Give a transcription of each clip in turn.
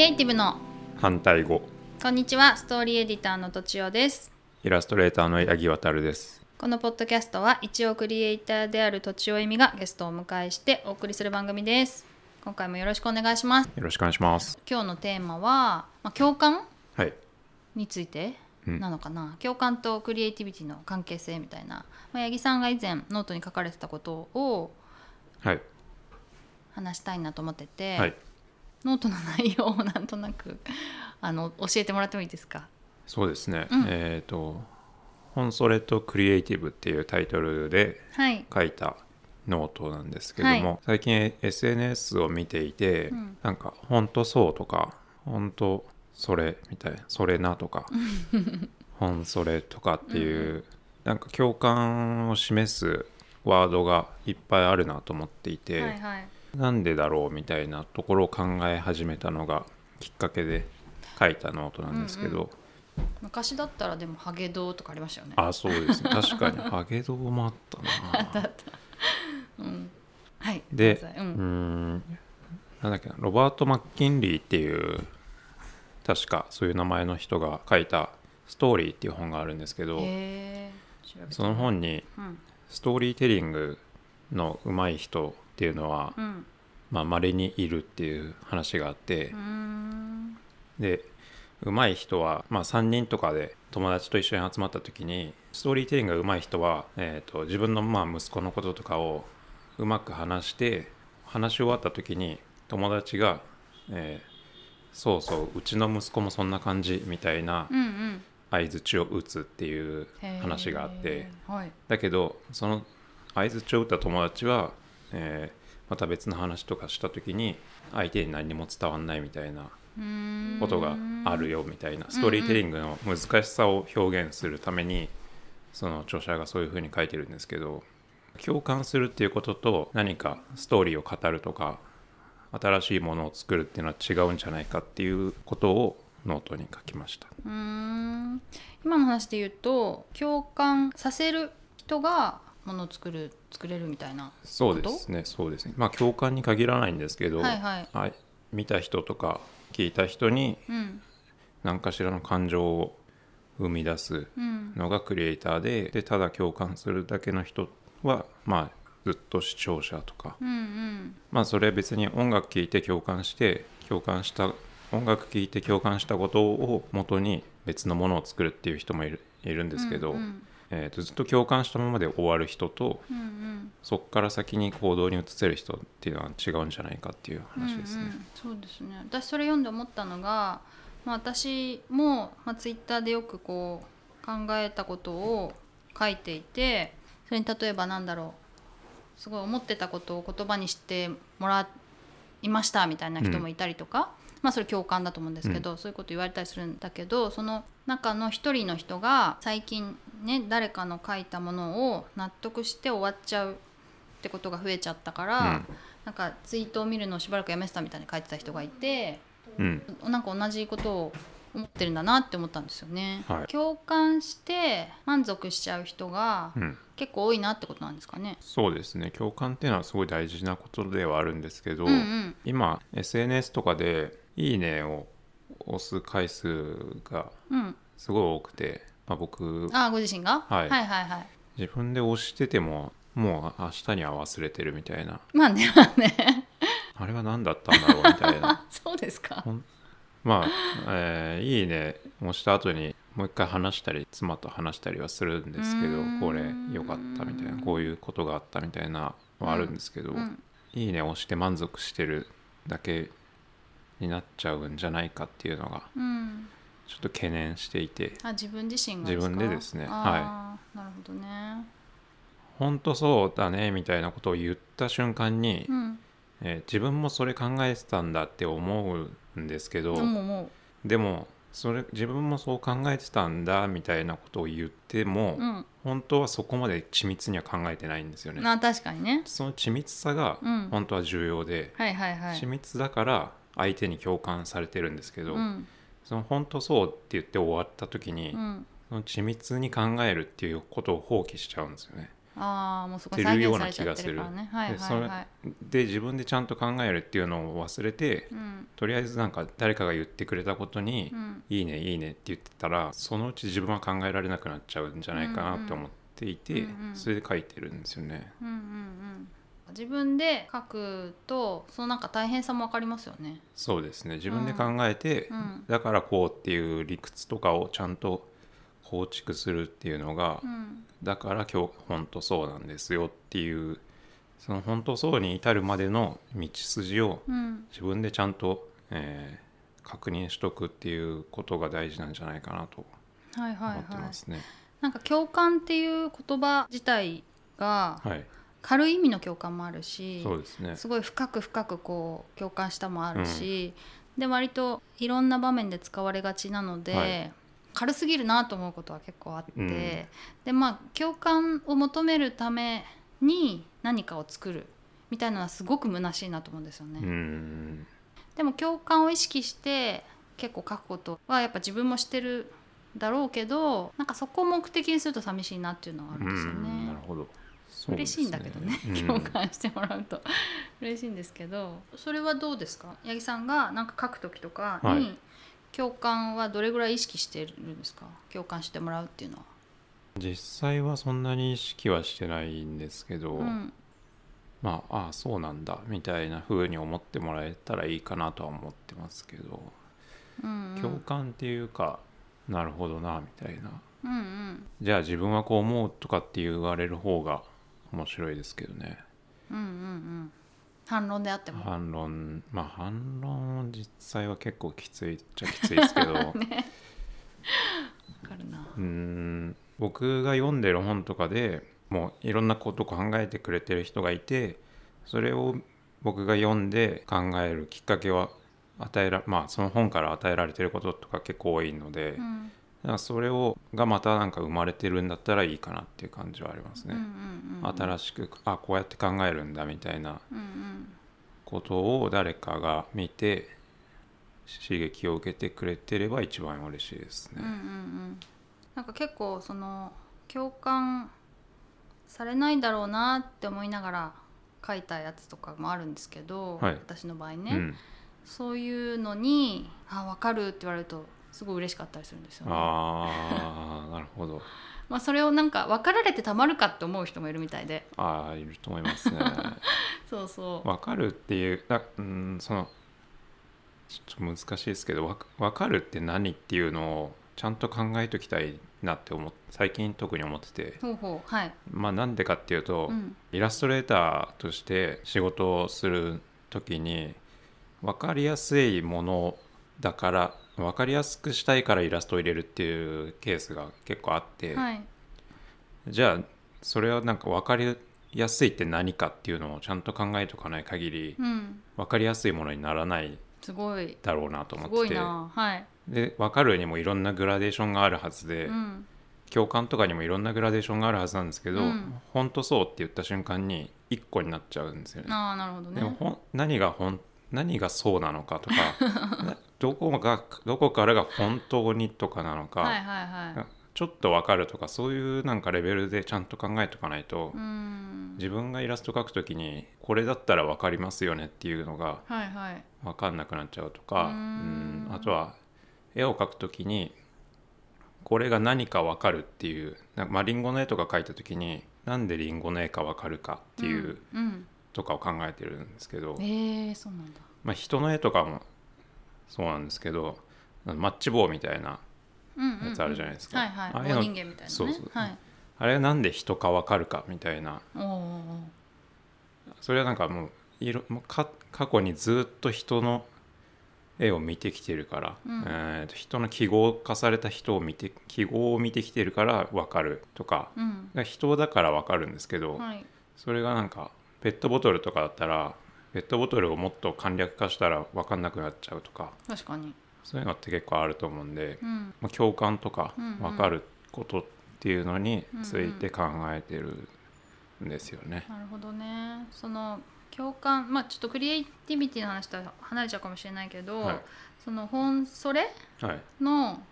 リエイティブの。反対語。こんにちはストーリーエディターのとちおです。イラストレーターの八木渡です。このポッドキャストは一応クリエイターであるとちおえみがゲストをお迎えしてお送りする番組です。今回もよろしくお願いします。よろしくお願いします。今日のテーマは、まあ、共感はい。についてうん。なのかな、共感とクリエイティビティの関係性みたいな、まあ、八木さんが以前ノートに書かれてたことをはい。話したいなと思ってて、はいノートの内容をなんとなくあの教えてもらってもいいですか？そうですね、うん。えっ、と「本それとクリエイティブ」っていうタイトルではい。書いたノートなんですけども、はい。最近 SNS を見ていて、うん。なんか「本当そう」とか「本当それ」みたいな「それな」とか「本それ」とかっていう、なんか共感を示すワードがいっぱいあるなと思っていて、はいはいなんでだろうみたいなところを考え始めたのがきっかけで書いたノートなんですけど、うん昔だったらでもハゲドウとかありましたよね。あそうですね。確かに。ハゲドウもあったな。うん。はい。でううんん。なんだっけな。ロバート・マッキンリーっていう確かそういう名前の人が書いた「ストーリー」っていう本があるんですけどその本にうん。ストーリーテリングの上手い人っていうのはうん。まあ稀にいるっていう話があってで上手い人は、まあ、3人とかで友達と一緒に集まった時にストーリーテリングが上手い人は、えー、と自分のまあ息子のこととかをうまく話して話し終わった時に友達が、えーそうそううちの息子もそんな感じ」みたいなうんうん。相づちを打つっていう話があってはい。だけどその相づちを打った友達は、えーまた別の話とかした時に相手に何にも伝わんないみたいなことがあるよみたいなストーリーテリングの難しさを表現するためにその著者がそういうふうに書いてるんですけど共感するっていうことと何かストーリーを語るとか新しいものを作るっていうのは違うんじゃないかっていうことをノートに書きました。うーん今の話で言うと共感させる人がものを作る作れるみたいなそうですねそうですね。まあ共感に限らないんですけど、はいはい。はい。見た人とか聞いた人にうん。何かしらの感情を生み出すうん。のがクリエイターででただ共感するだけの人はまあずっと視聴者とか。うんうん。まあそれは別に音楽聴いて共感して共感した音楽聴いて共感したことを元に別のものを作るっていう人もいるいるんですけど、うんえーとずっと共感したままで終わる人とうんうん。そこから先に行動に移せる人っていうのは違うんじゃないかっていう話ですね。うんうん、そうですね。私それ読んで思ったのが、まあ、私も、まあ、ツイッターでよくこう考えたことを書いていてそれに例えばなんだろうすごい思ってたことを言葉にしてもらいましたみたいな人もいたりとか、まあそれ共感だと思うんですけど、そういうこと言われたりするんだけどその中の一人の人が最近ね誰かの書いたものを納得して終わっちゃうってことが増えちゃったから。うん。なんかツイートを見るのをしばらくやめてたみたいに書いてた人がいてうん。なんか同じことを思ってるんだなって思ったんですよね、はい。共感して満足しちゃう人がうん。結構多いなってことなんですかね。そうですね。共感っていうのはすごい大事なことではあるんですけど、うんうん。今 SNS とかで「いいね」を押す回数がうん。すごい多くて、まあ、僕ああご自身が、はい。はいはいはい。自分で押しててももう明日には忘れてるみたいな。まあねまあね。あれは何だったんだろうみたいな。あ そうですか。ほんまあ、えーいいね。押した後にもう一回話したり妻と話したりはするんですけどうーん。これ良かったみたいなこういうことがあったみたいなのはあるんですけど、うん。いいね押して満足してるだけになっちゃうんじゃないかっていうのがうん。ちょっと懸念していて。あ自分自身が自分でですね。あーなるほどね。本当そうだねみたいなことを言った瞬間に、うん。えー自分もそれ考えてたんだって思うんですけど、でももでもそれ自分もそう考えてたんだみたいなことを言っても、ううん。本当はそこまで緻密には考えてないんですよね。まあ確かにね。その緻密さがうん。本当は重要で、はいはいはい。緻密だから相手に共感されてるんですけど、うん。その本当そうって言って終わった時に、うん。その緻密に考えるっていうことを放棄しちゃうんですよね。あもうそこて再現るようなされちゃってるからねはいでそれはいはい。で自分でちゃんと考えるっていうのを忘れてうん。とりあえずなんか誰かが言ってくれたことにうん「いいねいいね」って言ってたらそのうち自分は考えられなくなっちゃうんじゃないかなって思っていて、うんうん。それで書いてるんですよね。うんうんうん自分で書くとそのなんか大変さも分かりますよね。そうですね。自分で考えて、うん。だからこうっていう理屈とかをちゃんと構築するっていうのが、うん。だから今日本当そうなんですよっていうその本当そうに至るまでの道筋をうん。自分でちゃんと、えー確認しとくっていうことが大事なんじゃないかなとはいはい思ってはいますね。なんか共感っていう言葉自体がはい、軽い意味の共感もあるしそうですね。すごい深く深くこう共感したもあるし、で割といろんな場面で使われがちなので、はい軽すぎるなと思うことは結構あって、うんでまあ共感を求めるために何かを作るみたいなのはすごく虚しいなと思うんですよね。うーんでも共感を意識して結構書くことはやっぱ自分もしてるだろうけどなんかそこを目的にすると寂しいなっていうのがあるんですようんなねる。ほど。嬉しいんだけどね、うん。共感してもらうと。嬉しいんですけど。それはどうですか？八木さんがなんか書く時とかに、はい。共感はどれぐらい意識してるんですか？共感してもらうっていうのは。実際はそんなに意識はしてないんですけど、うん。まあああそうなんだみたいな風に思ってもらえたらいいかなとは思ってますけど、うんうん、共感っていうかなるほどなみたいな。うんうん。じゃあ自分はこう思うとかって言われる方が面白いですけどね。うんうんうん。反論であっても。反論。まあ反論実際は結構きついっちゃきついですけど、わかるな。うーん。僕が読んでる本とかでもういろんなこと考えてくれてる人がいてそれを僕が読んで考えるきっかけは与えらまあその本から与えられてることとか結構多いので、うんらそれをがまたなんか生まれてるんだったらいいかなっていう感じはありますね。うんうんうんうん。新しくあこうやって考えるんだみたいなことを誰かが見て刺激を受けてくれてれば一番嬉しいですね。うんうん。うんなんか結構その共感されないだろうなって思いながら書いたやつとかもあるんですけど、はい。私の場合ね、うん、そういうのに「あ分かる」って言われるとすごい嬉しかったりするんですよね。ああ なるほど。まあ、それをなんか分かられてたまるかって思う人もいるみたいでああいると思いますね。そうそう、わかるっていうだうんそのちょっと難しいですけどわかわかるって何っていうのをちゃんと考えときたいなって思っ最近特に思っててほうほうはい、まあなんでかっていうと、うんイラストレーターとして仕事をする時に分かりやすいものだから分かりやすくしたいからイラストを入れるっていうケースが結構あって、はい。じゃあそれはなんか分かりやすいって何かっていうのをちゃんと考えとかない限りうん、分かりやすいものにならないすごい。だろうなと思ってて。な。はい、で分かるにもいろんなグラデーションがあるはずで、うん。共感とかにもいろんなグラデーションがあるはずなんですけど、うん。本当そうって言った瞬間に1個になっちゃうんですよね。ああなるほどね。でもほん何がほん何がそうなのかとか などこがどこからが本当にとかなのか、はいはいはい。ちょっと分かるとかそういうなんかレベルでちゃんと考えとかないと、うん。自分がイラスト描くときにこれだったら分かりますよねっていうのがはいはい。分かんなくなっちゃうとかうーん。うん。あとは絵を描くときにこれが何か分かるっていうなんかまあリンゴの絵とか描いたときになんでリンゴの絵か分かるかっていう、うんうん。とかを考えてるんですけど、えー、そうなんだ。まあ、人の絵とかもそうなんですけどマッチ棒みたいなやつあるじゃないですか。はいはい。ああいうの棒人間みたいなね。そうそう。はい。あれがなんで人か分かるかみたいな。それはなんかもういろか過去にずっと人の絵を見てきてるから、うん。えーと人の記号化された人を見て記号を見てきてるから分かるとかうん。人だから分かるんですけど、はい。それがなんかペットボトルとかだったらペットボトルをもっと簡略化したら分かんなくなっちゃうとか確かに。そういうのって結構あると思うんで、うん。まあ、共感とかうんうん。分かることっていうのについて考えてるんですよね。なるほどね。その共感まあちょっとクリエイティビティの話とは離れちゃうかもしれないけど、はい。その本それはい、の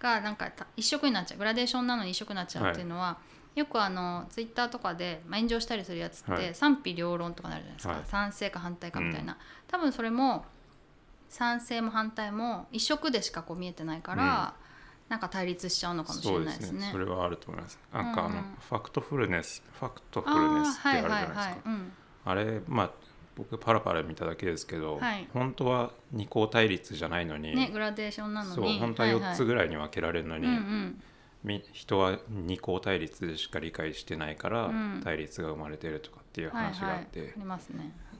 がなんかた一色になっちゃう。グラデーションなのに一色になっちゃうっていうのは、よくあのツイッターとかで、まあ、炎上したりするやつって、はい。賛否両論とかなるじゃないですか、はい。賛成か反対かみたいな、多分それも賛成も反対も一色でしかこう見えてないから、なんか対立しちゃうのかもしれないですね。それはあると思います。なんかあの、うんうんファクトフルネスファクトフあルネスってあーるじゃないですか、はいはいはい。うん。あれまあ僕パラパラ見ただけですけど、はい。本当は二項対立じゃないのに、ね、グラデーションなのに。そう本当は4つぐぐらいに分けられるのに、うんうん。み人は二項対立でしか理解してないから、うん。対立が生まれてるとかっていうはい話があはいって。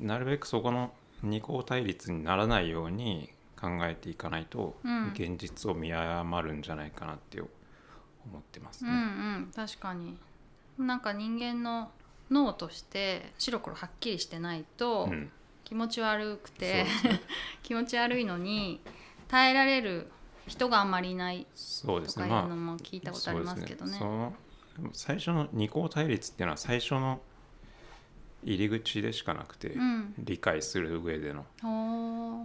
なるべくそこの二項対立にならないように考えていかないと、うん。現実を見誤るんじゃないかなって思ってますうんね。うん。確かに。なんか人間の脳として白黒はっきりしてないとうん。気持ち悪くて、ですね。気持ち悪いのに耐えられる人があんまりいないとかいうのも聞いたことありますけどね。そうですその最初の二項対立っていうのは最初の入り口でしかなくて、うん、理解する上での。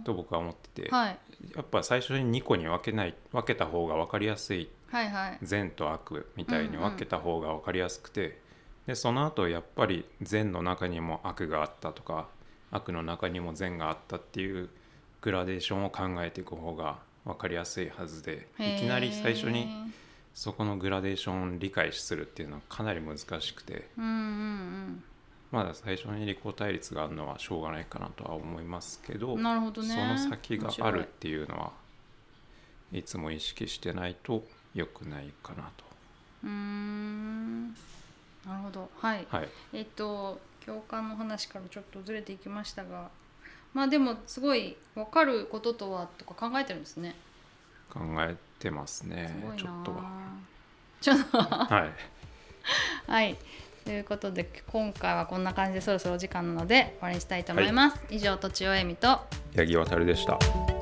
と僕は思ってて、はい。やっぱ最初に2個に分けない分けた方が分かりやすいはいはい。善と悪みたいに分けた方が分かりやすくて、でその後やっぱり善の中にも悪があったとか悪の中にも善があったっていうグラデーションを考えていく方が分かりやすいはずでいきなり最初にそこのグラデーションを理解するっていうのはかなり難しくてうんうんまだ最初に利己対立があるのはしょうがないかなとは思いますけどうんなるほどね。その先があるっていうのはい。つも意識してないと良くないかなと。うーん。なるほど。はい。はい、えっと共感の話からちょっとずれていきましたがまあでもすごい分かることとはとか考えてるんですね。考えてますすねちょっとは。ちょっとは。い、はい。ということで今回はこんな感じでそろそろお時間なので終わりにしたいと思います。以上とちおえみと。八木渉でした。